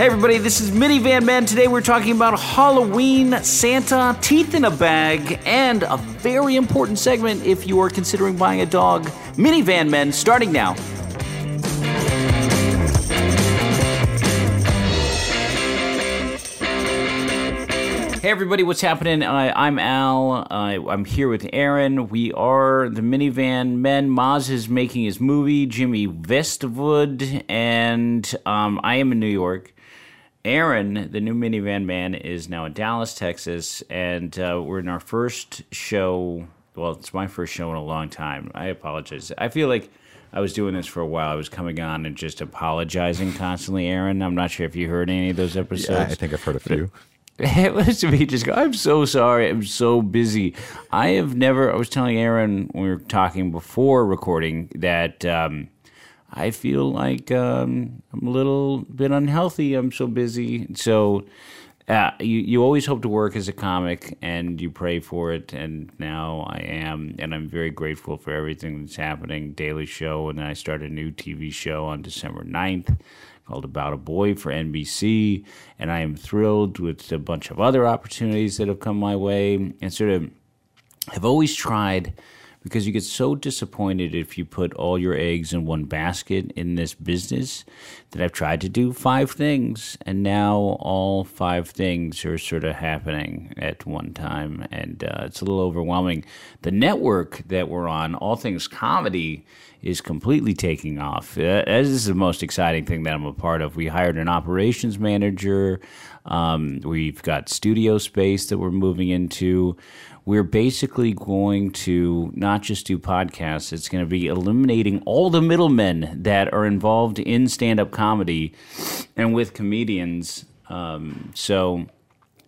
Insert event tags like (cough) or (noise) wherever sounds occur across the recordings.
Hey, everybody, this is Minivan Man. Today we're talking about Halloween, Santa, teeth in a bag, and a very important segment if you are considering buying a dog. Minivan Men, starting now. Hey everybody, what's happening? I'm Al. I'm here with Aaron. We are the Minivan Men. Maz is making his movie, Jimmy Vestvood, and um, I am in New York. Aaron, the new Minivan Man, is now in Dallas, Texas, and uh, we're in our first show. Well, it's my first show in a long time. I apologize. I feel like I was doing this for a while. I was coming on and just apologizing constantly, Aaron. I'm not sure if you heard any of those episodes. Yeah, I think I've heard a few. (laughs) It was me just go, I'm so sorry. I'm so busy. I have never, I was telling Aaron when we were talking before recording that um, I feel like um, I'm a little bit unhealthy. I'm so busy. So uh, you, you always hope to work as a comic and you pray for it. And now I am. And I'm very grateful for everything that's happening. Daily Show. And then I start a new TV show on December 9th called About a Boy for NBC, and I am thrilled with a bunch of other opportunities that have come my way, and sort of have always tried because you get so disappointed if you put all your eggs in one basket in this business that I've tried to do five things, and now all five things are sort of happening at one time, and uh, it's a little overwhelming. The network that we're on, All Things Comedy, is completely taking off. Uh, this is the most exciting thing that I'm a part of. We hired an operations manager. Um, we've got studio space that we're moving into we're basically going to not just do podcasts, it's going to be eliminating all the middlemen that are involved in stand up comedy and with comedians. Um, so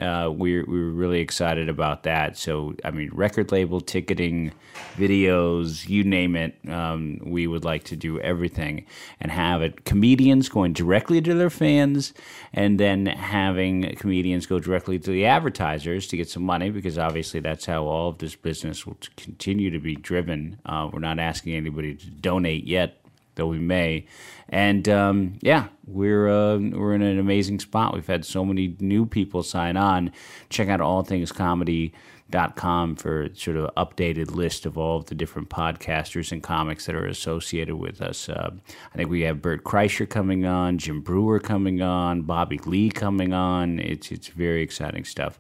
uh, we're, we're really excited about that. So, I mean, record label, ticketing, videos, you name it, um, we would like to do everything and have it comedians going directly to their fans and then having comedians go directly to the advertisers to get some money because obviously that's how all of this business will continue to be driven. Uh, we're not asking anybody to donate yet though we may. And um, yeah, we're uh, we're in an amazing spot. We've had so many new people sign on. Check out allthingscomedy.com for sort of updated list of all of the different podcasters and comics that are associated with us. Uh, I think we have Bert Kreischer coming on, Jim Breuer coming on, Bobby Lee coming on. It's it's very exciting stuff.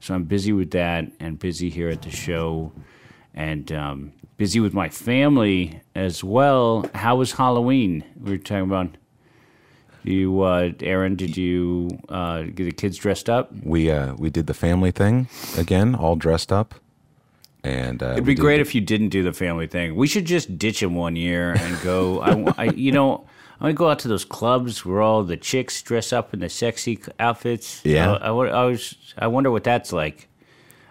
So I'm busy with that and busy here at the show and um, busy with my family as well. How was Halloween? We were talking about you, uh, Aaron. Did you uh, get the kids dressed up? We uh, we did the family thing again, all dressed up. And uh, it'd be great the- if you didn't do the family thing. We should just ditch them one year and go. I, I, you know. I want to go out to those clubs where all the chicks dress up in the sexy outfits. Yeah, I, I, I was. I wonder what that's like.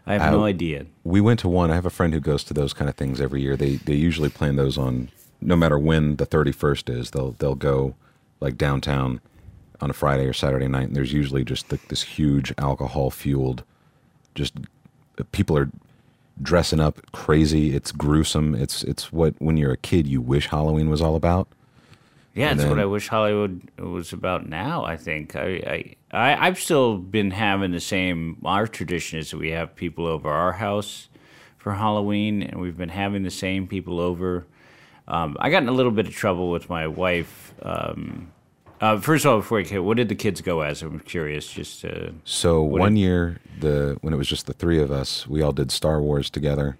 I have no idea. We went to one. I have a friend who goes to those kind of things every year. They they usually plan those on no matter when the 31st is. They'll they'll go like downtown on a Friday or Saturday night and there's usually just the, this huge alcohol fueled just uh, people are dressing up crazy. It's gruesome. It's it's what when you're a kid you wish Halloween was all about. Yeah, it's what I wish Hollywood was about now. I think I, I, I have still been having the same. Our tradition is that we have people over our house for Halloween, and we've been having the same people over. Um, I got in a little bit of trouble with my wife. Um, uh, first of all, before I what did the kids go as? I'm curious. Just uh, so one did, year, the when it was just the three of us, we all did Star Wars together.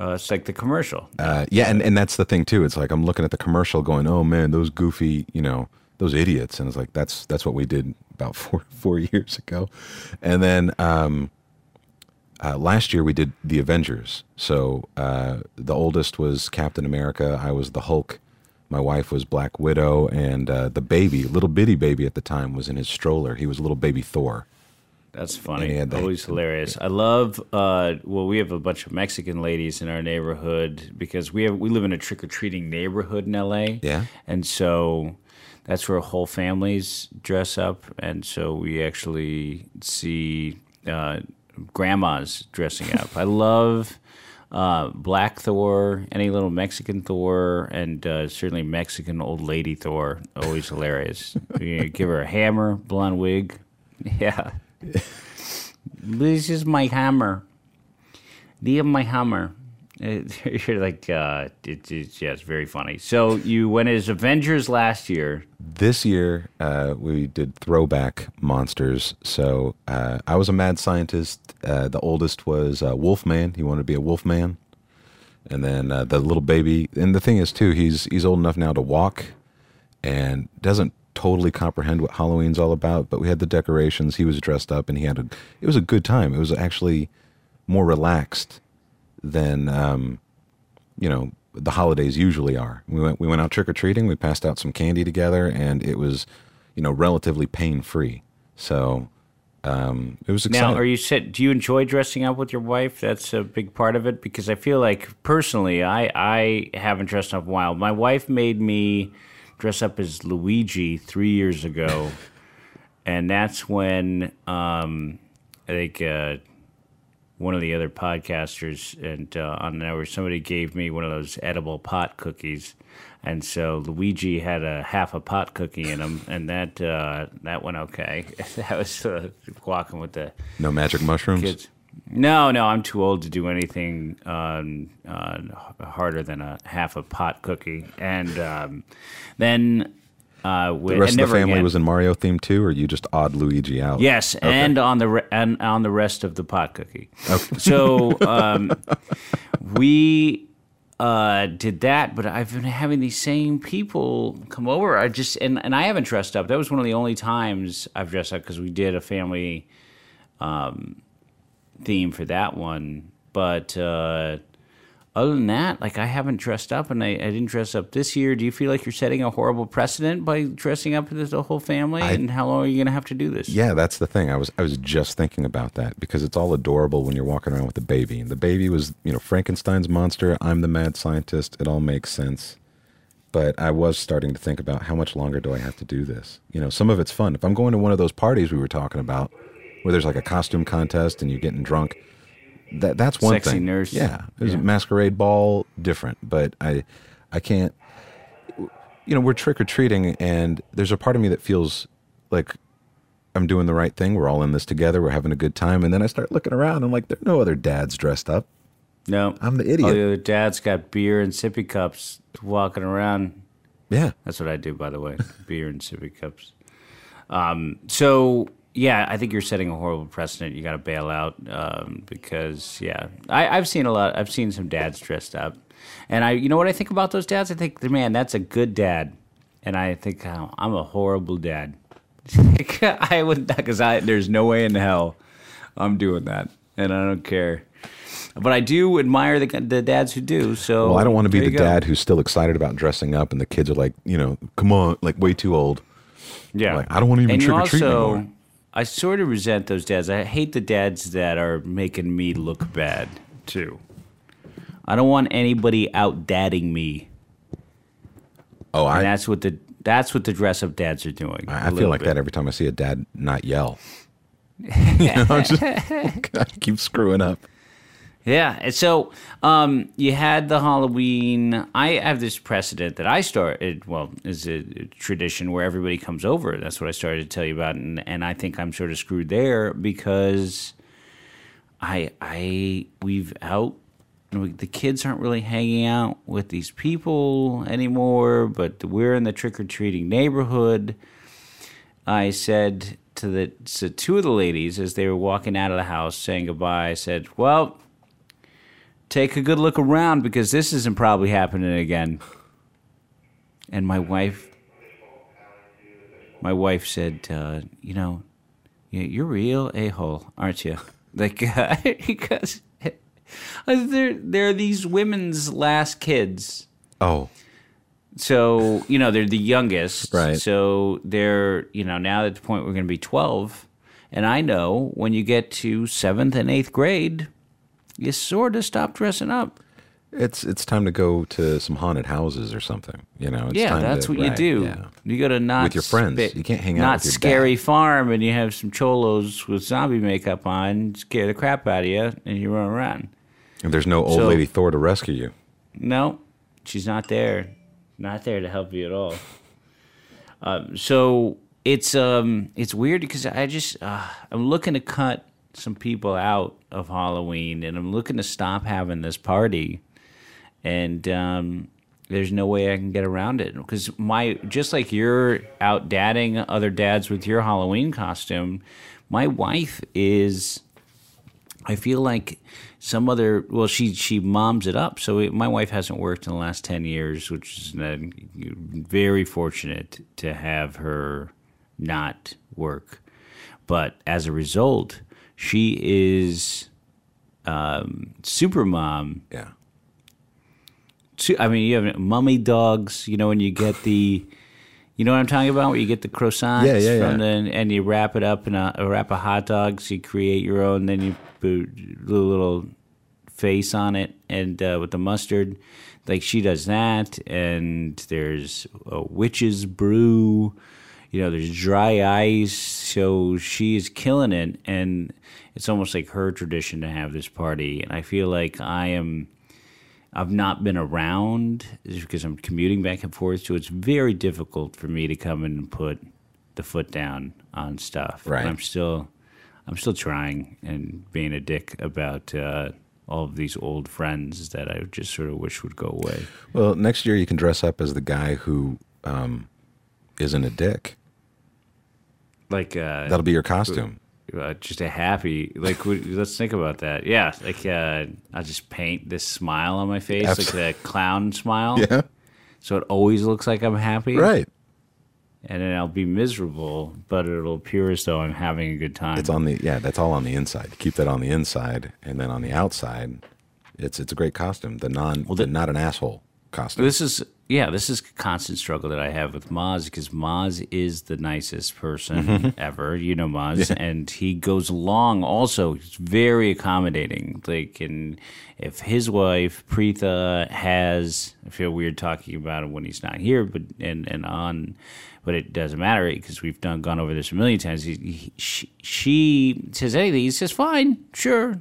Uh, it's like the commercial. Uh, yeah, and, and that's the thing too. It's like I'm looking at the commercial, going, "Oh man, those goofy, you know, those idiots," and it's like that's that's what we did about (laughs) four four years ago, and then um, uh, last year we did the Avengers. So uh, the oldest was Captain America. I was the Hulk. My wife was Black Widow, and uh, the baby, little bitty baby at the time, was in his stroller. He was little baby Thor. That's funny. Always hilarious. I love. Uh, well, we have a bunch of Mexican ladies in our neighborhood because we have we live in a trick or treating neighborhood in L.A. Yeah, and so that's where whole families dress up, and so we actually see uh, grandmas dressing up. I love. uh, Black Thor, any little Mexican Thor, and uh, certainly Mexican old lady Thor. Always hilarious. (laughs) You give her a hammer, blonde wig. (laughs) Yeah. (laughs) this is my hammer. Leave my hammer. (laughs) You're like, uh, it, it's, yeah, it's very funny. So you went as Avengers last year. This year, uh, we did throwback monsters. So uh, I was a mad scientist. Uh, the oldest was uh, Wolfman. He wanted to be a Wolfman. And then uh, the little baby. And the thing is, too, he's he's old enough now to walk, and doesn't totally comprehend what Halloween's all about. But we had the decorations. He was dressed up, and he had a. It was a good time. It was actually more relaxed than um, you know the holidays usually are. We went we went out trick or treating. We passed out some candy together, and it was you know relatively pain free. So um, it was exciting. Now, are you said? Do you enjoy dressing up with your wife? That's a big part of it because I feel like personally, I I haven't dressed up in a while. My wife made me dress up as Luigi three years ago, (laughs) and that's when um, I think uh, one of the other podcasters and uh, on there, somebody gave me one of those edible pot cookies. And so Luigi had a half a pot cookie in him, and that uh, that went okay. (laughs) that was uh, walking with the no magic mushrooms. kids. No, no, I'm too old to do anything um, uh, harder than a half a pot cookie. And um, then uh, The rest of the family was in Mario theme too, or you just odd Luigi out? Yes, and on the re- and on the rest of the pot cookie. So (laughs) um, we uh, did that, but I've been having these same people come over. I just and, and I haven't dressed up. That was one of the only times I've dressed up because we did a family um, theme for that one. But uh, other than that, like I haven't dressed up, and I, I didn't dress up this year. Do you feel like you're setting a horrible precedent by dressing up with the whole family? and how long are you going to have to do this? Yeah, that's the thing. I was I was just thinking about that because it's all adorable when you're walking around with the baby. And the baby was, you know, Frankenstein's monster. I'm the mad scientist. It all makes sense. But I was starting to think about how much longer do I have to do this? You know, some of it's fun. If I'm going to one of those parties we were talking about, where there's like a costume contest and you're getting drunk, that that's one Sexy thing. nurse. Yeah, there's Yeah. a masquerade ball, different. But I, I can't. You know, we're trick or treating, and there's a part of me that feels like I'm doing the right thing. We're all in this together. We're having a good time. And then I start looking around. I'm like, there are no other dads dressed up. No, I'm the All idiot. the other dads got beer and sippy cups walking around. Yeah. That's what I do, by the way. (laughs) beer and sippy cups. Um, so yeah, I think you're setting a horrible precedent. You got to bail out um, because yeah, I, I've seen a lot. I've seen some dads dressed up, and I, you know what I think about those dads? I think, man, that's a good dad, and I think oh, I'm a horrible dad. (laughs) I would because I there's no way in hell I'm doing that, and I don't care. But I do admire the the dads who do. So Well, I don't want to be the dad who's still excited about dressing up, and the kids are like, you know, come on, like way too old. Yeah, Like, I don't wanna even And trick-or-treat also- anymore. I sort of resent those dads. I hate the dads that are making me look bad too. I don't want anybody out dadding me, Oh, and I, that's what the that's what the dress up dads are doing. I feel like bit. that every time I see a dad not yell. (laughs) you know, just, (laughs) I keep screwing up. Yeah. So um, you had the Halloween. I have this precedent that I started. Well, is a tradition where everybody comes over. That's what I started to tell you about, and and I think I'm sort of screwed there because I I we've out. The kids aren't really hanging out with these people anymore, but we're in the trick or treating neighborhood. I said to the to two of the ladies as they were walking out of the house saying goodbye, I said, Well, take a good look around because this isn't probably happening again. And my wife my wife said, uh, you know, you- you're real a hole, aren't you? (laughs) Like (laughs) because (laughs) they're they're these women's last kids Oh, so you know they're the youngest Right. so they're you know now at the point we're going to be 12 and i know when you get to seventh and eighth grade you sort of stop dressing up it's it's time to go to some haunted houses or something. You know, it's yeah that's to- what you do yeah. you go to not With your friends. spa- You can't hang out not with your scary dad. farm and you have some cholos with zombie makeup on scare the crap out of you and you run around And there's no old So- lady Thor to rescue you. No, she's not there. Not there to help you at all. Um, so it's um it's weird because I just uh, I'm looking to cut some people out of Halloween, and I'm looking to stop having this party, and um, there's no way I can get around it because my just like you're out dadding other dads with your Halloween costume, my wife is. I feel like some other well, she she moms it up. So my wife hasn't worked in the last ten years, which is uh, very fortunate to have her not work. But as a result, she is um, super mom Yeah. two, I mean, you have mummy dogs. You know, when you get the, you know what I'm talking about, where you get the croissants Yeah, yeah, from yeah. the, and you wrap it up in a, a wrap of hot dogs. You create your own, then you put a little, little face on it, and uh, with the mustard, like she does that. And there's a witch's brew. You know, there's dry ice. So she is killing it, and it's almost like her tradition to have this party. And I feel like I am. I've not been around because I'm commuting back and forth, so it's very difficult for me to come in and put the foot down on stuff. But Right. I'm still, I'm still trying and being a dick about uh, all of these old friends that I just sort of wish would go away. Well, next year you can dress up as the guy who um, isn't a dick. Like uh, That'll be your costume. uh, just a happy like we- let's think about that yeah like uh i just paint this smile on my face Abs- like that clown smile (laughs) Yeah. so it always looks like i'm happy Right. and then i'll be miserable but it'll appear as though i'm having a good time It's on the yeah. That's all on the inside. Keep that on the inside, and then on the outside, it's it's a great costume. The non, the not an asshole costume. this is yeah this is a constant struggle that i have with maz because maz is the nicest person Mm-hmm. ever. You know maz and he goes along also. He's very accommodating. Like and if his wife preetha has i feel weird talking about him when he's not here but and and on but it doesn't matter because we've done gone over this a million times. He, he, she, she says anything he says fine sure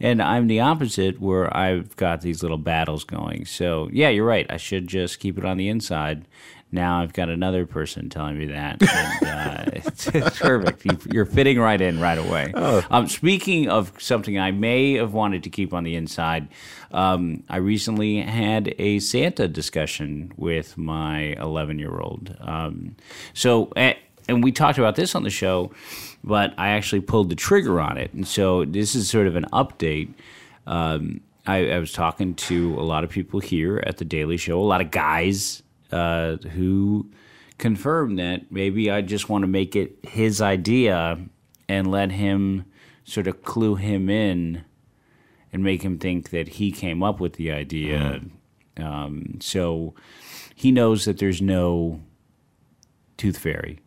and I'm the opposite, where I've got these little battles going. So, yeah, you're right. I should just keep it on the inside. Now I've got another person telling me that. And, uh, (laughs) it's, it's perfect. You- You're fitting right in right away. Um, speaking of something I may have wanted to keep on the inside, um, I recently had a Santa discussion with my 11 year old. Um, so, and we talked about this on the show, but I actually pulled the trigger on it. And so this is sort of an update. Um, I, I was talking to a lot of people here at the Daily Show, a lot of guys uh, who confirmed that maybe I just want to make it his idea and let him sort of clue him in and make him think that he came up with the idea. Um, so he knows that there's no tooth fairy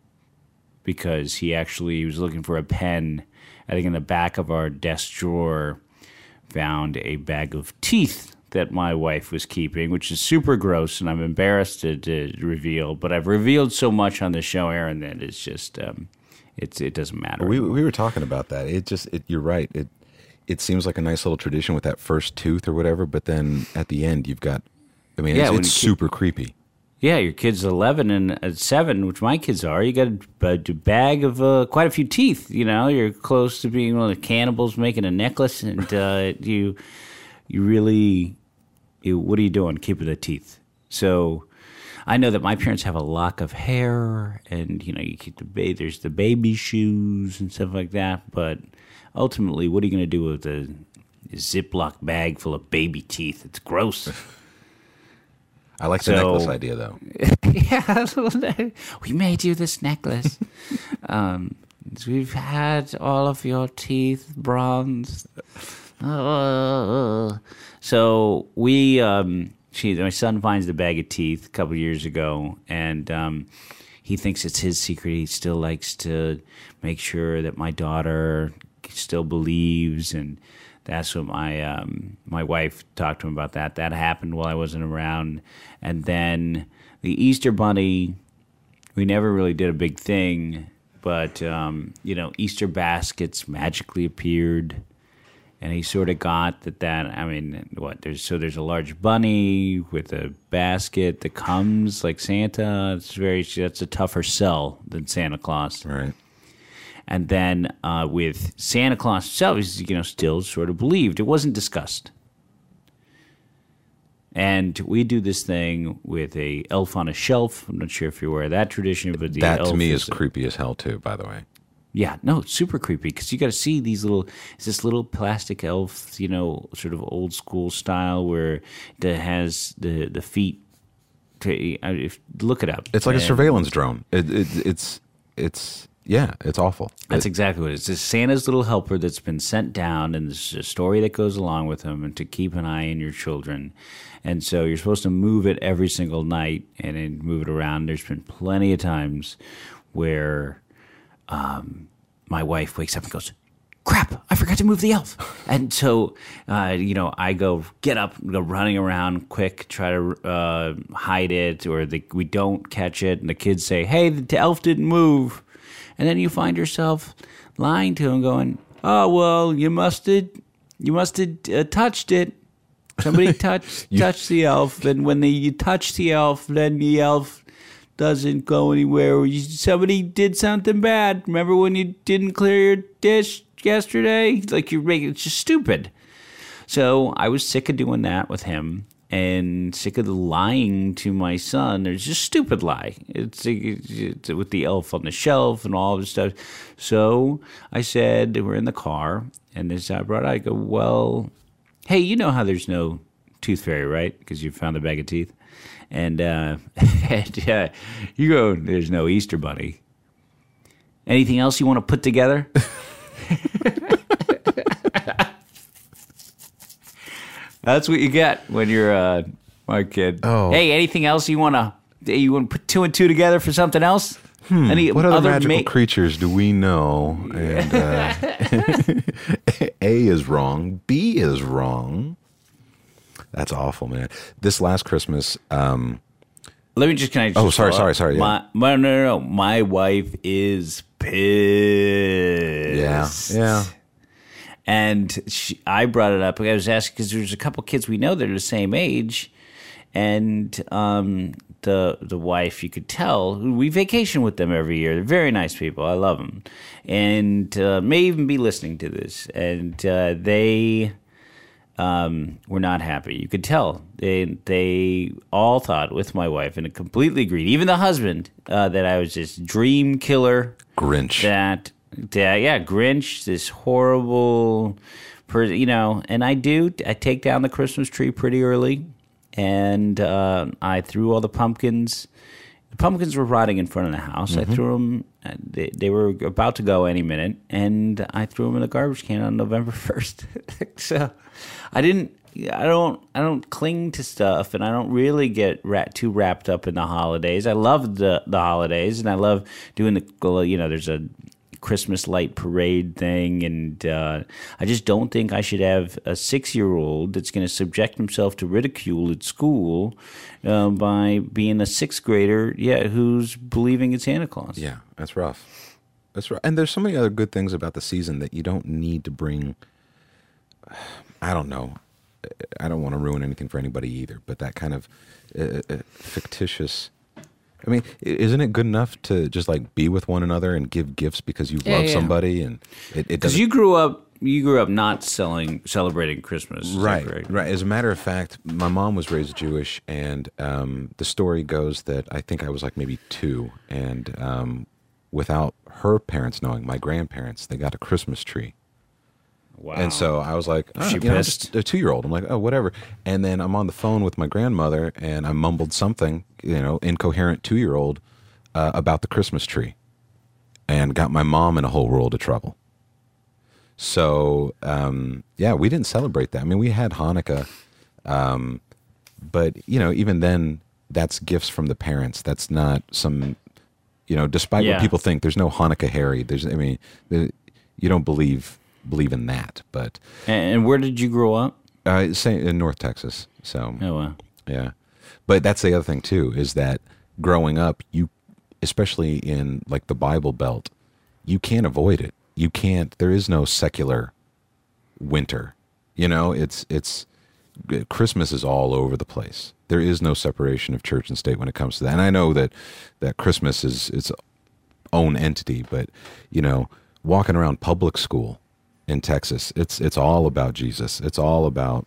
because he actually was looking for a pen. I think in the back of our desk drawer found a bag of teeth that my wife was keeping, which is super gross, and I'm embarrassed to, to reveal. But I've revealed so much on the show, Aaron, that it's just um, it's it doesn't matter. We we were talking about that. It just it, you're right. It it seems like a nice little tradition with that first tooth or whatever, but then at the end you've got. I mean, Yeah, it's, it's you keep- super creepy. Yeah, your kid's 11 and uh, 7, which my kids are. You got a, a bag of uh, quite a few teeth. You know, you're close to being one of the cannibals making a necklace, and (laughs) uh, you you really, you, what are you doing keeping the teeth? So I know that my parents have a lock of hair, and, you know, you keep the ba- there's the baby shoes and stuff like that. But ultimately, what are you going to do with a Ziploc bag full of baby teeth? It's gross. (laughs) I like the So- necklace idea though. (laughs) yeah, (laughs) we made you this necklace. (laughs) um, we've had all of your teeth bronzed. Uh, so we, um, she, my son finds the bag of teeth a couple years ago, and um, he thinks it's his secret. He still likes to make sure that my daughter still believes and that's what my um, my wife talked to him about that. That happened while I wasn't around, and then the Easter Bunny. We never really did a big thing, but um, you know, Easter baskets magically appeared, and he sort of got that. That I mean, what there's so there's a large bunny with a basket that comes like Santa. It's very that's a tougher sell than Santa Claus. Right. And then uh, with Santa Claus himself, he's you know still sort of believed. It wasn't discussed. And we do this thing with a elf on a shelf. I'm not sure if you're aware of that tradition, but the That to me is a- creepy as hell too. By the way. yeah, no, it's super creepy because you got to see these little. It's this little plastic elf, you know, sort of old school style where it has the the feet. To, if, look it up. It's like a surveillance drone. It, it, it's it's yeah, it's awful. That's exactly what it is. It's Santa's little helper that's been sent down, and there's a story that goes along with him, and to keep an eye on your children. And so you're supposed to move it every single night and then move it around. There's been plenty of times where um, my wife wakes up and goes, crap, I forgot to move the elf. (laughs) And so, uh, you know, I go get up, go running around quick, try to uh, hide it, or the, we don't catch it. And the kids say, hey, the elf didn't move. And then you find yourself lying to him, going, oh, well, you must have, you must have uh, touched it. Somebody (laughs) touched touched the elf, and when they, you touch the elf, then the elf doesn't go anywhere. You, somebody did something bad. Remember when you didn't clear your dish yesterday? Like you're making it's just stupid. So I was sick of doing that with him and sick of lying to my son. There's just stupid lie. It's, it's with the elf on the shelf and all this stuff. So I said, we're in the car, and this I brought. I go, well, hey, you know how there's no tooth fairy, right? Because you found the bag of teeth. And, uh, (laughs) and uh, you go, there's no Easter bunny. Anything else you want to put together? (laughs) That's what you get when you're uh, my kid. Oh. Hey, anything else you want to you want to put two and two together for something else? Any What other, magical ma- creatures do we know? And uh, (laughs) A is wrong. B is wrong. That's awful, man. This last Christmas, um, Let me just can I? Just Oh, sorry, follow sorry, sorry, yeah. My, my no, no, no. My wife is pissed. yeah, yeah, And she, I brought it up. I was asking because there's a couple kids we know that are the same age, and um, the the wife you could tell we vacation with them every year. They're very nice people. I love them, and uh, may even be listening to this. And uh, they um, were not happy. You could tell they they all thought with my wife and it completely agreed. Even the husband uh, that I was this dream killer Grinch. that, that yeah grinch this horrible person, you know and i do i take down the christmas tree pretty early and uh, i threw all the pumpkins the pumpkins were rotting in front of the house i threw them they, they were about to go any minute and i threw them in the garbage can on november (laughs) 1st so i didn't I don't. I don't cling to stuff, and I don't really get ra- too wrapped up in the holidays. I love the the holidays, and I love doing the. You know, there's a Christmas light parade thing, and uh, I just don't think I should have a six year old that's going to subject himself to ridicule at school uh, by being a sixth grader, yeah, who's believing in Santa Claus. Yeah, that's rough. That's right. And there's so many other good things about the season that you don't need to bring. (sighs) I don't know. I don't want to ruin anything for anybody either, but that kind of uh, uh, fictitious. I mean, isn't it good enough to just like be with one another and give gifts because you Yeah, love yeah. somebody and it, Because you grew up, you grew up not selling, celebrating Christmas, is right right. As a matter of fact my mom was raised jewish and um, the story goes that i think i was like maybe two and um, without her parents knowing my grandparents they got a christmas tree Wow. and so i was like oh, She you know, pissed? a two-year-old i'm like oh whatever and then i'm on the phone with my grandmother and i mumbled something you know incoherent two-year-old uh, about the christmas tree and got my mom in a whole world of trouble so um, yeah, we didn't celebrate that. I mean, we had Hanukkah, um, but you know, even then, that's gifts from the parents. That's not some, you know, despite Yeah. what people think. There's no Hanukkah Harry. There's, I mean, you don't believe believe in that. But and, where did you grow up? uh, say in North Texas. So Oh, wow. yeah, but that's the other thing too is that growing up, you, especially in like the Bible Belt, you can't avoid it. You can't. There is no secular winter. You know, it's it's Christmas is all over the place. There is no separation of church and state when it comes to that. And I know that that Christmas is its own entity, but you know, walking around public school in Texas, it's it's all about Jesus. It's all about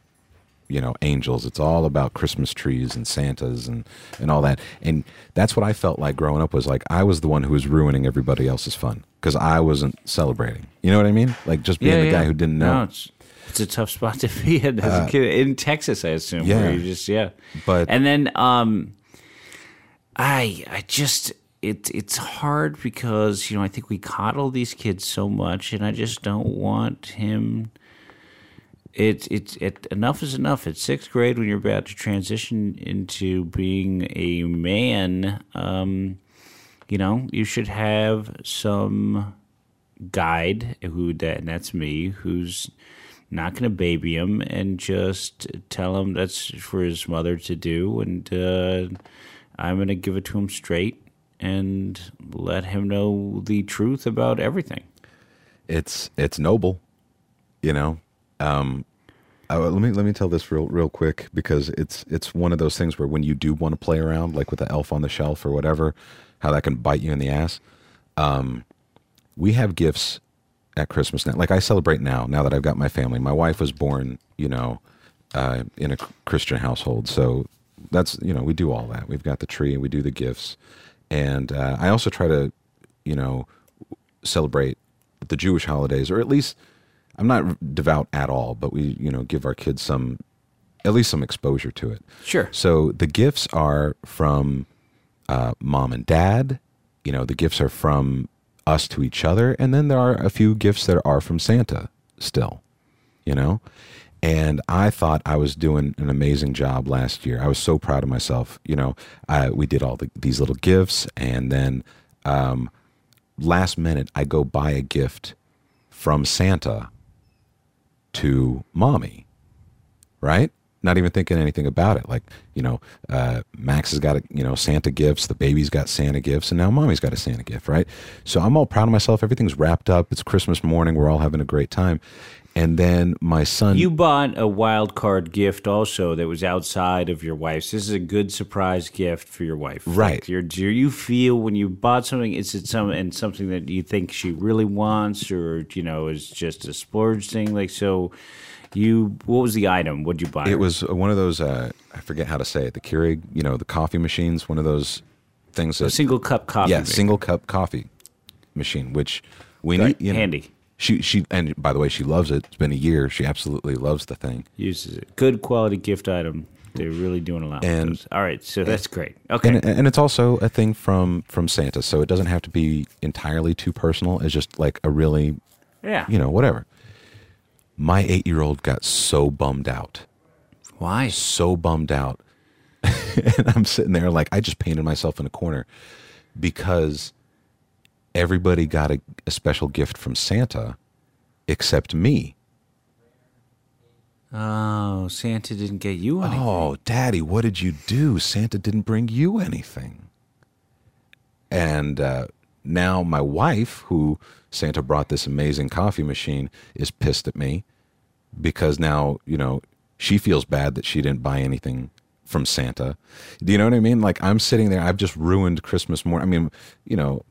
you know angels. It's all about Christmas trees and Santas and and all that. And that's what I felt like growing up was like I was the one who was ruining everybody else's fun because I wasn't celebrating. You know what I mean? Like just being Yeah, the yeah. guy who didn't know. No, it's, it's a tough spot to be in as a kid in Texas, I assume. Uh, yeah. where you just yeah. But- and then um, I I just it it's hard because you know I think we coddle these kids so much, and I just don't want him. It, it, it enough is enough. At sixth grade, when you're about to transition into being a man, um, you know, you should have some guide who that and that's me who's not going to baby him and just tell him that's for his mother to do and uh, i'm going to give it to him straight and let him know the truth about everything it's it's noble, you know. Um, I, let me let me tell this real real quick because it's it's one of those things where when you do want to play around, like with the elf on the shelf or whatever, how that can bite you in the ass. Um, we have gifts at Christmas now. Like I celebrate now. Now that I've got my family, my wife was born, you know, uh, in a Christian household, so that's you know we do all that. We've got the tree and we do the gifts, and uh, I also try to, you know, celebrate the Jewish holidays, or at least I'm not devout at all, but we, you know, give our kids some, at least some exposure to it. Sure. So the gifts are from uh, mom and dad. You know, the gifts are from us to each other, and then there are a few gifts that are from Santa still. You know, and I thought I was doing an amazing job last year. I was so proud of myself. You know, I, we did all the, these little gifts, and then um, last minute I go buy a gift from Santa to mommy, right? Not even thinking anything about it. Like, you know, uh, Max has got, a, you know, Santa gifts, the baby's got Santa gifts, and now mommy's got a Santa gift, right? So I'm all proud of myself. Everything's wrapped up. It's Christmas morning. We're all having a great time. And then my son. you bought a wild card gift also that was outside of your wife's this is a good surprise gift for your wife Right. Like, do you feel when you bought something is it some and something that you think she really wants or you know is just a splurge thing like so you what was the item what'd you buy It her? was one of those, uh, I forget how to say it, the Keurig, you know, the coffee machines, one of those things a single cup coffee yeah, maker. single cup coffee machine, which we Right, need. You know, handy. She, she, and by the way, she loves it. It's been a year. She absolutely loves the thing. uses it good quality gift item they're really doing a lot And- all right so that's great okay and and it's also a thing from from Santa, so it doesn't have to be entirely too personal. It's just like a really, yeah you know, whatever. My eight year old got so bummed out, why so bummed out, (laughs) and I'm sitting there like I just painted myself in a corner because everybody got a, a special gift from Santa except me. oh santa didn't get you anything Oh, Daddy, what did you do? Santa didn't bring you anything. And uh, now my wife, who Santa brought this amazing coffee machine, is pissed at me because now, you know, she feels bad that she didn't buy anything from Santa. Do you know what I mean? Like I'm sitting there, I've just ruined Christmas more. I mean, you know,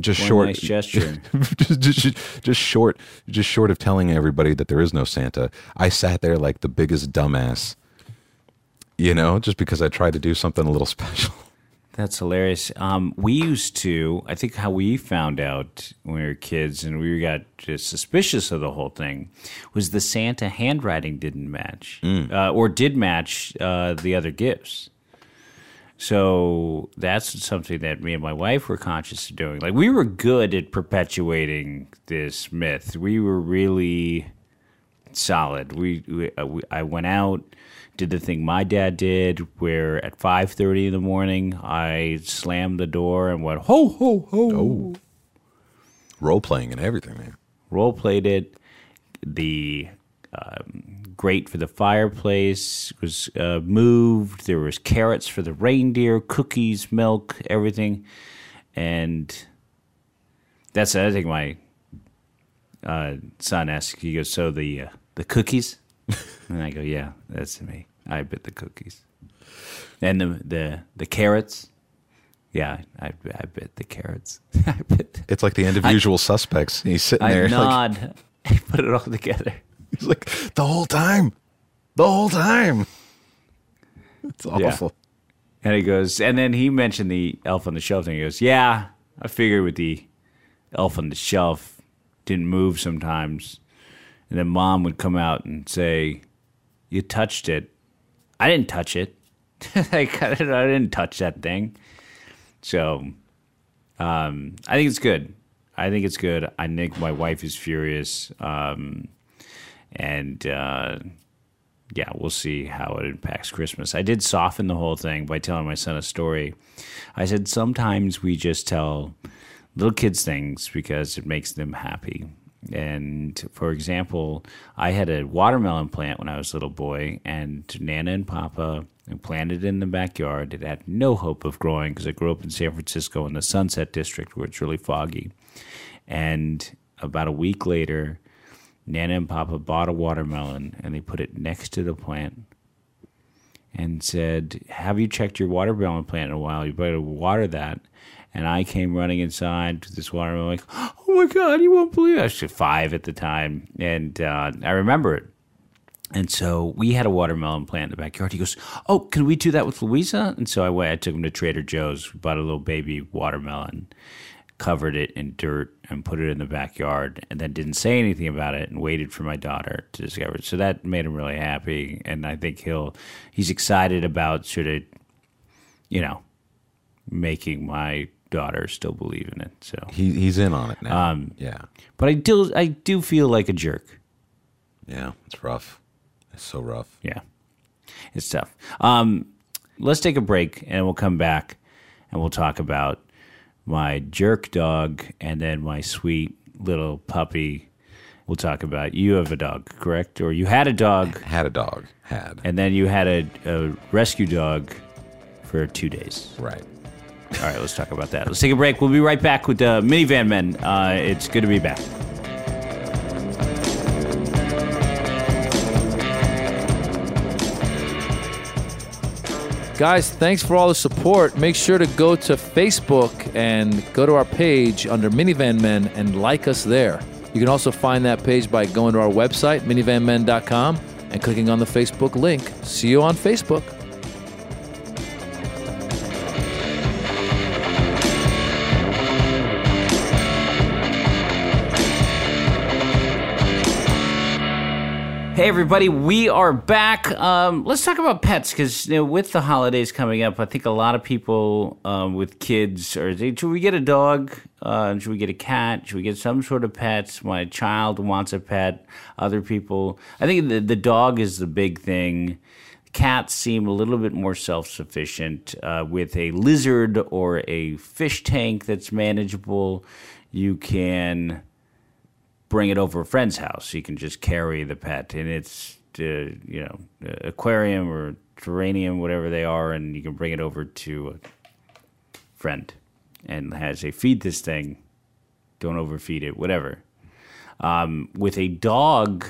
just One short nice (laughs) gesture. just, just, just short just short of telling everybody that there is no santa i sat there like the biggest dumbass you know just because i tried to do something a little (laughs) special That's hilarious. Um, we used to, I think how we found out when we were kids and we got just suspicious of the whole thing was the Santa handwriting didn't match uh, or did match uh, the other gifts. So that's something that me and my wife were conscious of doing. Like we were good at perpetuating this myth. We were really solid. We, we, uh, we I went out, did the thing my dad did, where at five thirty in the morning I slammed the door and went ho ho ho. role playing and everything man Role played it. The um, grate for the fireplace was uh, moved. There was carrots for the reindeer, cookies, milk, everything, and that's I think my uh, son asks, he goes, "So the uh, the cookies?" (laughs) and I go, "Yeah, that's me. I bit the cookies." And the the the carrots. Yeah, I I bit the carrots. (laughs) I bit. It's like the end of Usual Suspects. He's sitting I there, like, nod. (laughs) I put it all together. He's like the whole time, the whole time. It's Yeah. awful. And he goes, and then he mentioned the elf on the shelf thing. He goes, Yeah, I figured with the elf on the shelf didn't move sometimes. And then mom would come out and say, You touched it. I didn't touch it. (laughs) like, I didn't I didn't touch that thing. So um, I think it's good. I think it's good. I think my wife is furious. Um, and uh, yeah, we'll see how it impacts Christmas. I did soften the whole thing by telling my son a story. I said sometimes we just tell little kids things because it makes them happy. And for example, I had a watermelon plant when I was a little boy, and Nana and Papa planted it in the backyard. It had no hope of growing because I grew up in San Francisco in the Sunset District where it's really foggy. And about a week later, Nana and Papa bought a watermelon and they put it next to the plant and said, Have you checked your watermelon plant in a while? You better water that. And I came running inside to this watermelon, like, Oh my God, you won't believe it. I was five at the time. And uh, I remember it. And so we had a watermelon plant in the backyard. He goes, "Oh, can we do that with Louisa?" And so I went. I took him to Trader Joe's. We bought a little baby watermelon, covered it in dirt, and put it in the backyard. And then didn't say anything about it, and waited for my daughter to discover it. So that made him really happy, and I think he'll he's excited about sort of, you know, making my daughter still believe in it. So, He he's in on it now. Um, yeah, but I do I do feel like a jerk. yeah, it's rough. It's so rough. Yeah, it's tough. Um, let's take a break and we'll come back and we'll talk about my jerk dog and then my sweet little puppy. We'll talk about you have a dog, correct? Or you had a dog Had a dog. Had and then you had a, a rescue dog for two days. right. All right, let's talk about that. Let's take a break. We'll be right back with the minivan men. Uh, it's good to be back. Guys, thanks for all the support. Make sure to go to Facebook and go to our page under Minivan Men and like us there. You can also find that page by going to our website, minivanmen.com, and clicking on the Facebook link. See you on Facebook. Hey everybody, we are back. Um, let's talk about pets because you know, with the holidays coming up, I think a lot of people um, with kids are. Should we get a dog? Uh, should we get a cat? Should we get some sort of pets? My child wants a pet. Other people, I think the the dog is the big thing. Cats seem a little bit more self sufficient. Uh, with a lizard or a fish tank that's manageable, you can bring it over a friend's house. You can just carry the pet in its, uh, you know, aquarium or terrarium, whatever they are, and you can bring it over to a friend and has say, feed this thing, don't overfeed it, whatever. Um, with a dog,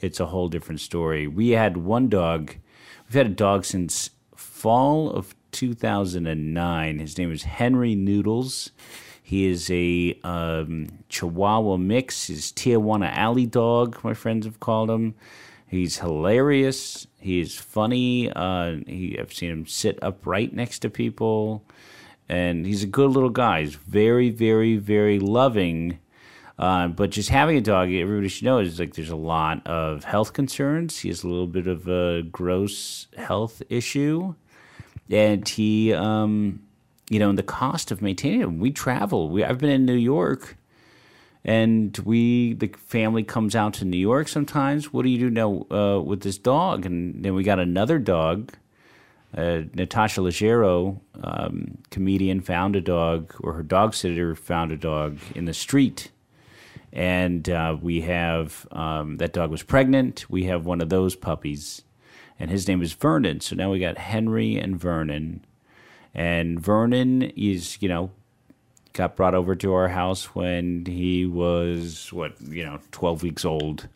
it's a whole different story. We had one dog. We've had a dog since fall of 2009. His name is Henry Noodles. He is a um, Chihuahua mix. He's Tijuana Alley Dog, my friends have called him. He's hilarious. He's funny. Uh, he, I've seen him sit upright next to people. And he's a good little guy. He's very, very, very loving. Uh, but just having a dog, everybody should know is like there's a lot of health concerns. He has a little bit of a gross health issue, and he, um, you know, and the cost of maintaining him. We travel. We I've been in New York, and we the family comes out to New York sometimes. What do you do now uh, with this dog? And then we got another dog. Uh, Natasha Leggero, um, comedian, found a dog, or her dog sitter found a dog in the street and uh, we have um, that dog was pregnant. We have one of those puppies, and his name is Vernon. So now we got Henry and Vernon, and Vernon is you know got brought over to our house when he was what you know 12 weeks old,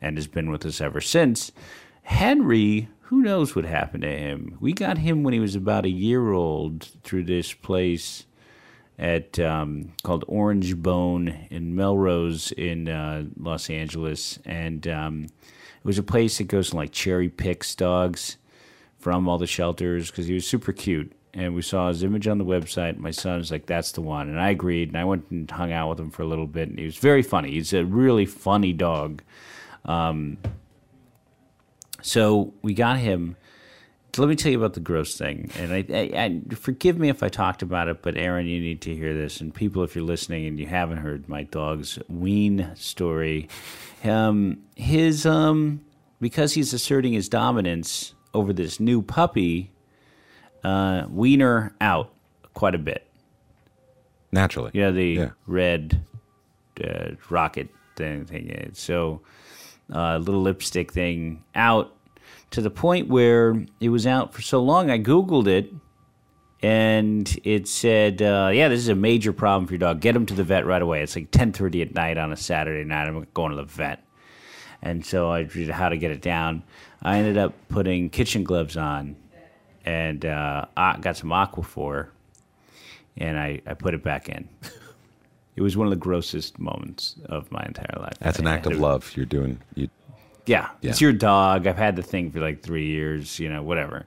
and has been with us ever since. Henry, who knows what happened to him? We got him when he was about a year old through this place at um, called Orange Bone in Melrose in uh, Los Angeles, and um, it was a place that goes and like cherry picks dogs from all the shelters because he was super cute. And we saw his image on the website. My son was like, "That's the one," and I agreed. And I went and hung out with him for a little bit, and he was very funny. He's a really funny dog. Um, so we got him. Let me tell you about the gross thing, and I, I, I forgive me if I talked about it, but Aaron, you need to hear this, and people, if you're listening and you haven't heard my dog's wean story, um, his um, because he's asserting his dominance over this new puppy, uh, wiener out quite a bit. Naturally. You know the Yeah. red uh, rocket thing. thing. So uh, little lipstick thing out to the point where it was out for so long. I googled it, and it said, uh, "Yeah, this is a major problem for your dog. Get him to the vet right away. It's like ten thirty at night on a Saturday night. I'm going to the vet." And so I read how to get it down. I ended up putting kitchen gloves on, and uh, I got some Aquaphor, and I, I put it back in. (laughs) It was one of the grossest moments of my entire life. That's an act of love. You're doing. You, yeah, Yeah. it's your dog. I've had the thing for like three years, you know, whatever.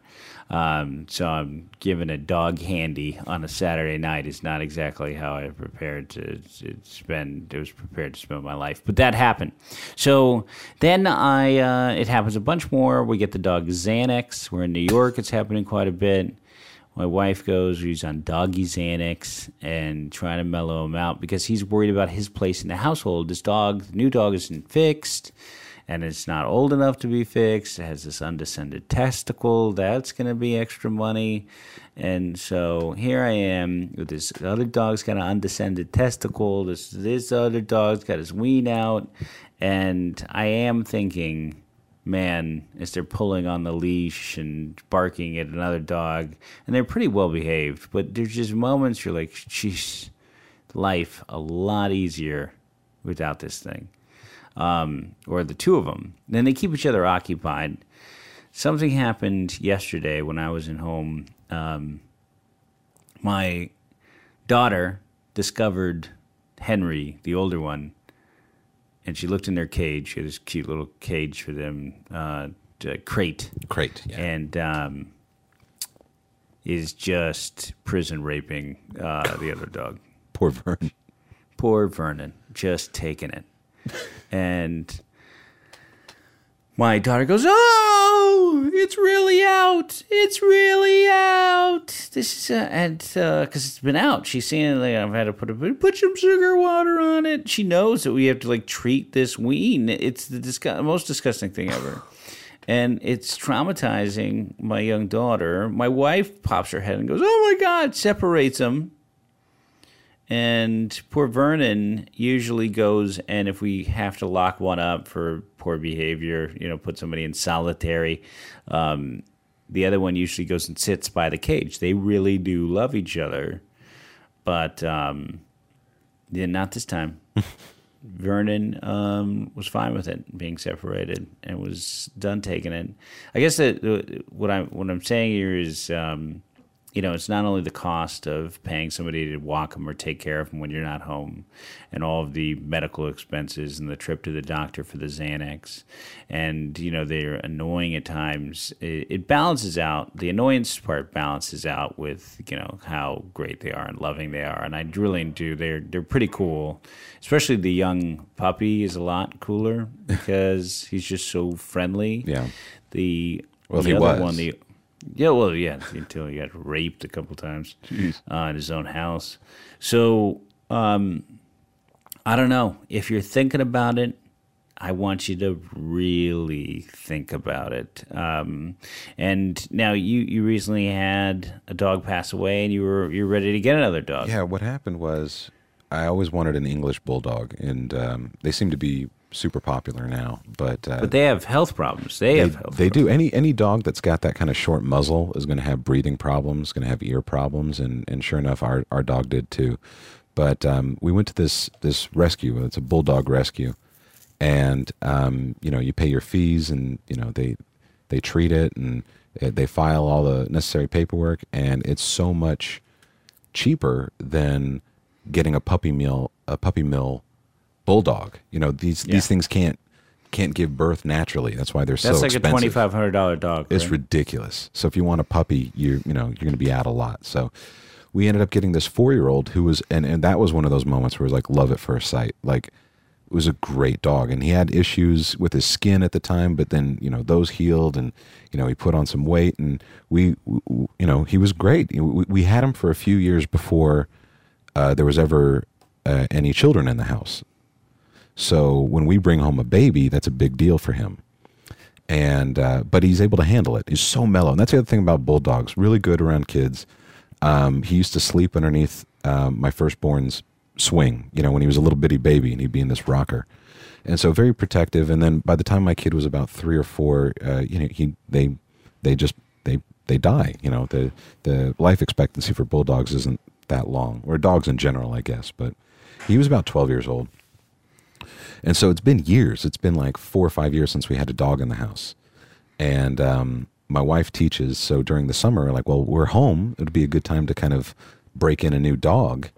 Um, so I'm giving a dog handy on a Saturday night is not exactly how I prepared to, spend. It was prepared to spend my life, but that happened. So then I, uh, it happens a bunch more. We get the dog Xanax. We're in New York. It's happening quite a bit. My wife goes, he's on doggy Xanax and trying to mellow him out because he's worried about his place in the household. This dog, the new dog, isn't fixed and it's not old enough to be fixed. It has this undescended testicle. That's going to be extra money. And so here I am with this other dog's got an undescended testicle. This this other dog's got his wean out, and I am thinking, man, as they're pulling on the leash and barking at another dog, and they're pretty well behaved, but there's just moments you're like, jeez, life a lot easier without this thing um, or the two of them. Then they keep each other occupied. Something happened yesterday when I was in home. Um, my daughter discovered Henry, the older one, and she looked in their cage. She had this cute little cage for them, uh, crate, crate. Yeah. and um, is just prison raping uh, the other dog Poor Vernon. poor Vernon just taking it. (laughs) and my daughter goes, "Oh, it's really out! It's really out!" This is uh, and because it's been out, she's seen it. Like, I've had to put a, put some sugar water on it. She knows that we have to like treat this wean. It's the disgu- most disgusting thing ever. And it's traumatizing my young daughter. My wife pops her head and goes, "Oh my God!" Separates them, and poor Vernon usually goes, and if we have to lock one up for poor behavior, you know, put somebody in solitary, um, the other one usually goes and sits by the cage. They really do love each other, but um, yeah, not this time. (laughs) Vernon um, was fine with it being separated and was done taking it. I guess that what I'm what I'm saying here is, um, you know, it's not only the cost of paying somebody to walk them or take care of them when you're not home, and all of the medical expenses and the trip to the doctor for the Xanax, and you know they're annoying at times. It, it balances out. The annoyance part balances out with you know how great they are and loving they are, and I really do. They're they're pretty cool. Especially the young puppy is a lot cooler because he's just so friendly. Yeah. The Well, the he other was. one, the yeah, well, yeah, until he got raped a couple times uh, in his own house. So um, I don't know if you're thinking about it. I want you to really think about it. Um, and now you, you recently had a dog pass away, and you were you're ready to get another dog. Yeah, what happened was I always wanted an English bulldog, and um, they seem to be super popular now. But, uh, But they have health problems. They, they, have health. they do. Any any dog that's got that kind of short muzzle is going to have breathing problems, going to have ear problems, and, and sure enough, our, our dog did too. But um, we went to this this rescue. It's a bulldog rescue, and um, you know you pay your fees, and you know they they treat it, and they file all the necessary paperwork, and it's so much cheaper than getting a puppy mill a puppy mill bulldog. You know these Yeah. these things can't can't give birth naturally. That's why they're That's so like expensive. That's like a twenty five hundred dollar dog. It's right? ridiculous. So if you want a puppy, you you know you're going to be out a lot. So we ended up getting this four year old who was and and that was one of those moments where it was like love at first sight. Like it was a great dog, and he had issues with his skin at the time, but then you know those healed, and you know he put on some weight, and we w- w- you know he was great. We, we had him for a few years before uh, there was ever uh, any children in the house. So when we bring home a baby, that's a big deal for him and uh, but he's able to handle it. He's so mellow, and that's the other thing about bulldogs. Really good around kids. Um, he used to sleep underneath um, my firstborn's swing. You know, when he was a little bitty baby, and he'd be in this rocker, and so very protective. And then by the time my kid was about three or four, uh, you know, he they they just they they die. You know, the the life expectancy for bulldogs isn't that long, or dogs in general, I guess. But he was about twelve years old. And so it's been years. It's been like four or five years since we had a dog in the house. And um, my wife teaches. So during the summer, like, well, we're home. It would be a good time to kind of break in a new dog.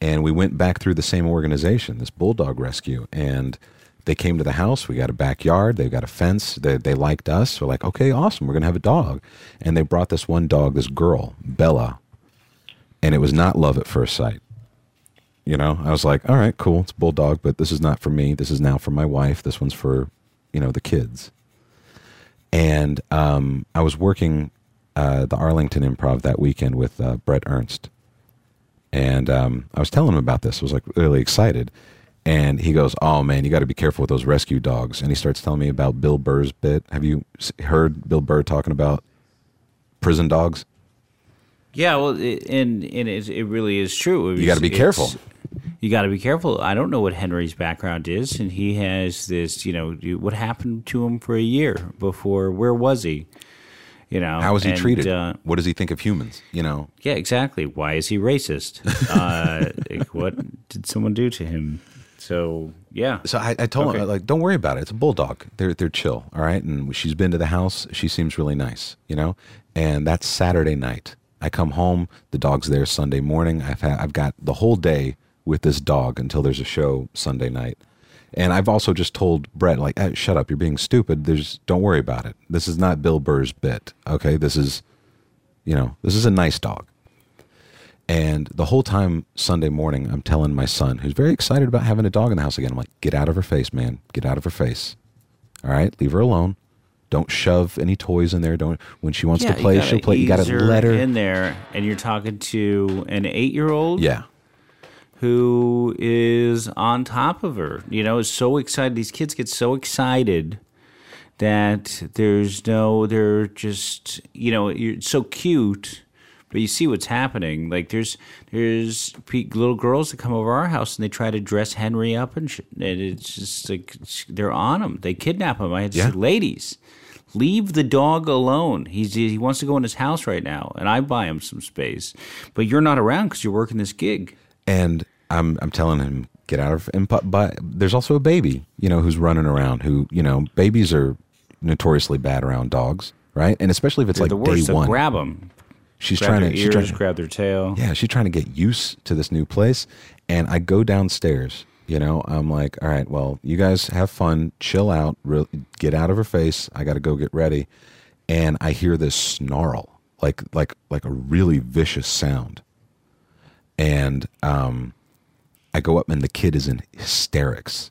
And we went back through the same organization, this bulldog rescue. And they came to the house. We got a backyard. They've got a fence. They, they liked us. We're like, okay, awesome. We're going to have a dog. And they brought this one dog, this girl, Bella. And it was not love at first sight. You know, I was like, all right, cool. It's a bulldog, but this is not for me. This is now for my wife. This one's for, you know, the kids. And um, I was working uh, the Arlington Improv that weekend with uh, Bret Ernst. And um, I was telling him about this. I was like really excited. And he goes, Oh man, you got to be careful with those rescue dogs. And he starts telling me about Bill Burr's bit. Have you heard Bill Burr talking about prison dogs? Yeah, well, it, and and it, it really is true. You gotta be It's- careful. You got to be careful. I don't know what Henry's background is, and he has this. You know, what happened to him for a year before? Where was he? You know, How was he and, treated? Uh, what does he think of humans? You know, yeah, exactly. Why is he racist? (laughs) uh, like, what did someone do to him? So yeah, So I, I told Okay. him like, don't worry about it. It's a bulldog. They're they're chill, all right. And she's been to the house. She seems really nice, you know. And that's Saturday night. I come home. The dog's there Sunday morning. I've had, I've got the whole day with this dog until there's a show Sunday night. And I've also just told Bret like, "Hey, shut up. You're being stupid. There's don't worry about it. This is not Bill Burr's bit. Okay, this is, you know, this is a nice dog. And the whole time Sunday morning, I'm telling my son, who's very excited about having a dog in the house again, I'm like, get out of her face, man. Get out of her face. All right, leave her alone. Don't shove any toys in there. Don't when she wants yeah, to play, she'll play. You got to let her. in there, and you're talking to an eight-year-old. Yeah, who is on top of her. You know, is so excited. These kids get so excited that there's no, they're just, you know, you're so cute, but you see what's happening. Like there's there's little girls that come over our house and they try to dress Henry up and, sh- and it's just like they're on him. They kidnap him. I had to Yeah. say, ladies. Leave the dog alone. He's he wants to go in his house right now, and I buy him some space. But you're not around because you're working this gig. And I'm I'm telling him get out of. And but, but there's also a baby, you know, who's running around. Who you know, babies are notoriously bad around dogs, right? And especially if it's They're like the worst. day So one. grab them. she's grab trying to. ears, She's trying to grab their tail. yeah, she's trying to get used to this new place. And I go downstairs, you know, I'm like, all right, well, you guys have fun, chill out, re- get out of her face. I got to go get ready. And I hear this snarl, like like like a really vicious sound. And um I go up and the kid is in hysterics.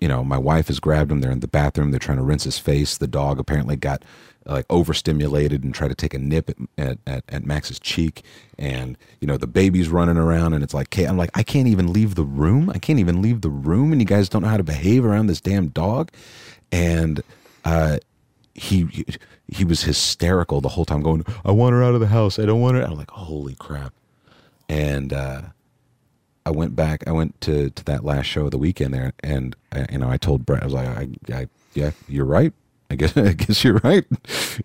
You know, my wife has grabbed him. They're in the bathroom. They're trying to rinse his face. The dog apparently got like overstimulated and tried to take a nip at, at, at, Max's cheek. And, you know, the baby's running around and it's like, I'm like, I can't even leave the room. I can't even leave the room. And you guys don't know how to behave around this damn dog. And, uh, he he was hysterical the whole time going i want her out of the house i don't want her i'm like holy crap and uh I went back. I went to, to that last show of the weekend there, and I, you know, I told Bret, I was like, I, I, yeah, you're right. I (laughs) guess, I guess you're right.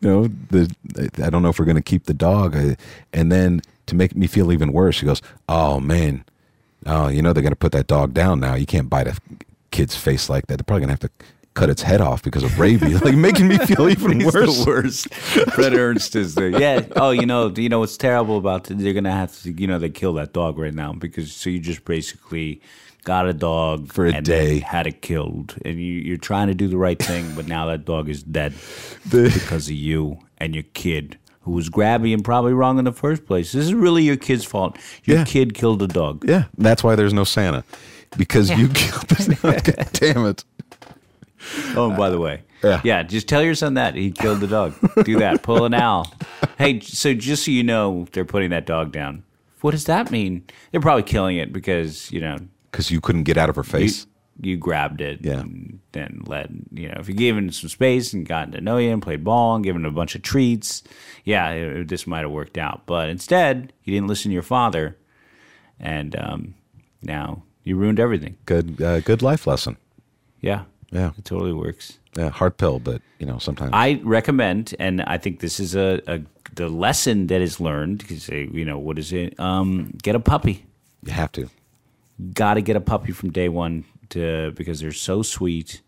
You know, the I don't know if we're gonna keep the dog. I, and then to make me feel even worse, he goes, "Oh man, Oh, you know they're to put that dog down now. You can't bite a kid's face like that. They're probably to have to cut its head off because of rabies. (laughs) like making me feel (laughs) even He's worse. the worst. Bret Ernst is the yeah. Oh, you know, you know what's terrible about it? They're gonna have to, you know, they kill that dog right now because so you just basically got a dog For a and day. had it killed, and you, you're trying to do the right thing, but now that dog is dead (laughs) The- because of you and your kid. Who was grabby and probably wrong in the first place? This is really your kid's fault. Your Yeah. kid killed a dog. Yeah, that's why there's no Santa because you killed this. God damn it! Oh, and by the way, Yeah. yeah, just tell your son that he killed the dog. Do that. Pull an Al. (laughs) Hey, so just so you know, they're putting that dog down. What does that mean? They're probably killing it because you know Because you couldn't get out of her you, face. you grabbed it. Yeah. And then let you know if you gave him some space and gotten to know you and played ball and given him a bunch of treats, yeah, it, this might have worked out. But instead, you didn't listen to your father, and um, now you ruined everything. Good, uh, good life lesson. Yeah. Yeah. It totally works. Yeah, hard pill, but you know sometimes. I recommend, and I think this is a, a the lesson that is learned. Because you know what is it? Um, get a puppy. you have to. Got to get a puppy from day one to because they're so sweet,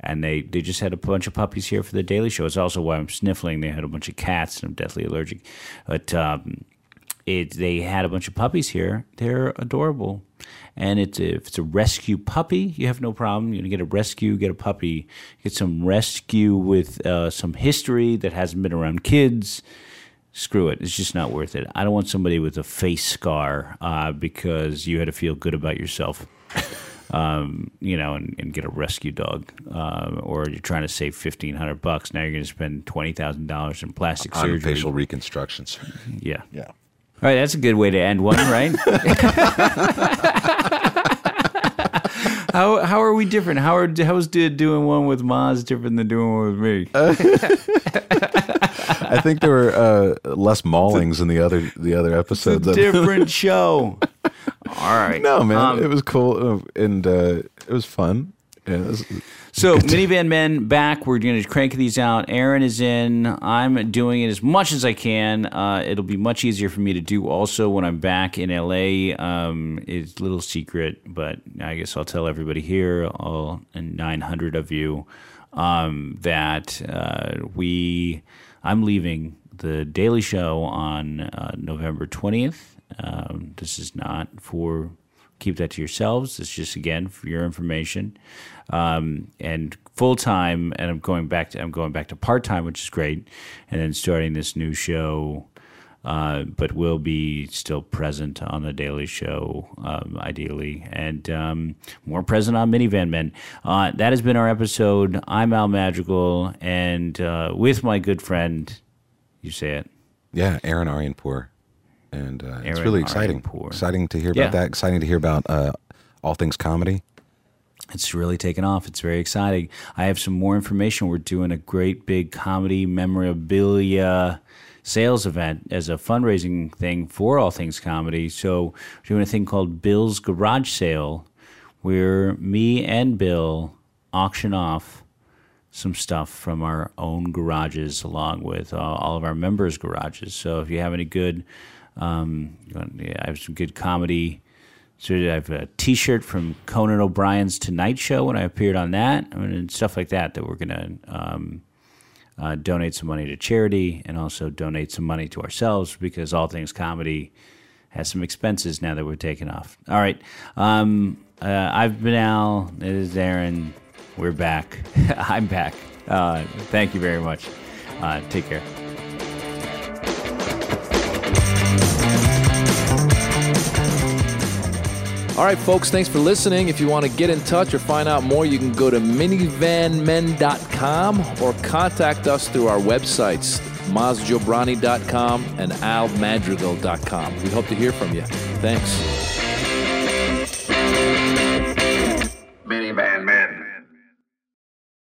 and they they just had a bunch of puppies here for the Daily Show. It's also why I'm sniffling. They had a bunch of cats, and I'm deathly allergic. But um, it they had a bunch of puppies here. They're adorable. And it's if it's a rescue puppy, you have no problem. You're going to get a rescue, get a puppy, get some rescue with uh, some history that hasn't been around kids. Screw it. It's just not worth it. I don't want somebody with a face scar uh, because you had to feel good about yourself. (laughs) Um, you know, and, and get a rescue dog, uh, or you're trying to save fifteen hundred bucks. Now you're going to spend twenty thousand dollars in plastic On surgery. facial reconstructions. Yeah. Yeah. All right, that's a good way to end one, right? (laughs) how how are we different? How are how's do- doing one with Maz different than doing one with me? (laughs) I think there were uh, less maulings in the other the other episodes. it's a different show. All right. no, man, Um, it was cool uh, and uh, it was fun. Yeah, it was- So, Minivan Men back. We're going to crank these out. Aaron is in. I'm doing it as much as I can. Uh, it'll be much easier for me to do also when I'm back in LA. Um, it's a little secret, but I guess I'll tell everybody here, all 900 of you, um, that uh, we. I'm leaving the Daily Show on uh, November 20th. Um, this is not for keep that to yourselves. It's just again for your information. Um, and full time, and I'm going back to I'm going back to part time, which is great. And then starting this new show, uh, but will be still present on the Daily Show, um, ideally, and um, more present on Minivan Men. Uh, that has been our episode. I'm Al Madrigal, and uh, with my good friend, you say it. yeah, Aaron Aryanpur, and uh, it's really exciting. Aryanpur. Exciting to hear Yeah. about that. Exciting to hear about uh, all things comedy. It's really taken off. It's very exciting. I have some more information. We're doing a great big comedy memorabilia sales event as a fundraising thing for all things comedy. So we're doing a thing called Bill's Garage Sale, where me and Bill auction off some stuff from our own garages along with uh, all of our members' garages. So if you have any good, um, I have some good comedy. So I have a T-shirt from Conan O'Brien's Tonight Show when I appeared on that, I mean, and stuff like that. That we're gonna um, uh, donate some money to charity and also donate some money to ourselves because all things comedy has some expenses now that we're taking off. All right, um, uh, I've been Al. It is Aaron. We're back. (laughs) I'm back. Uh, thank you very much. Uh, take care. All right, folks, thanks for listening. If you want to get in touch or find out more, you can go to minivanmen.com or contact us through our websites, mazjobrani.com and almadrigal.com. We hope to hear from you. Thanks.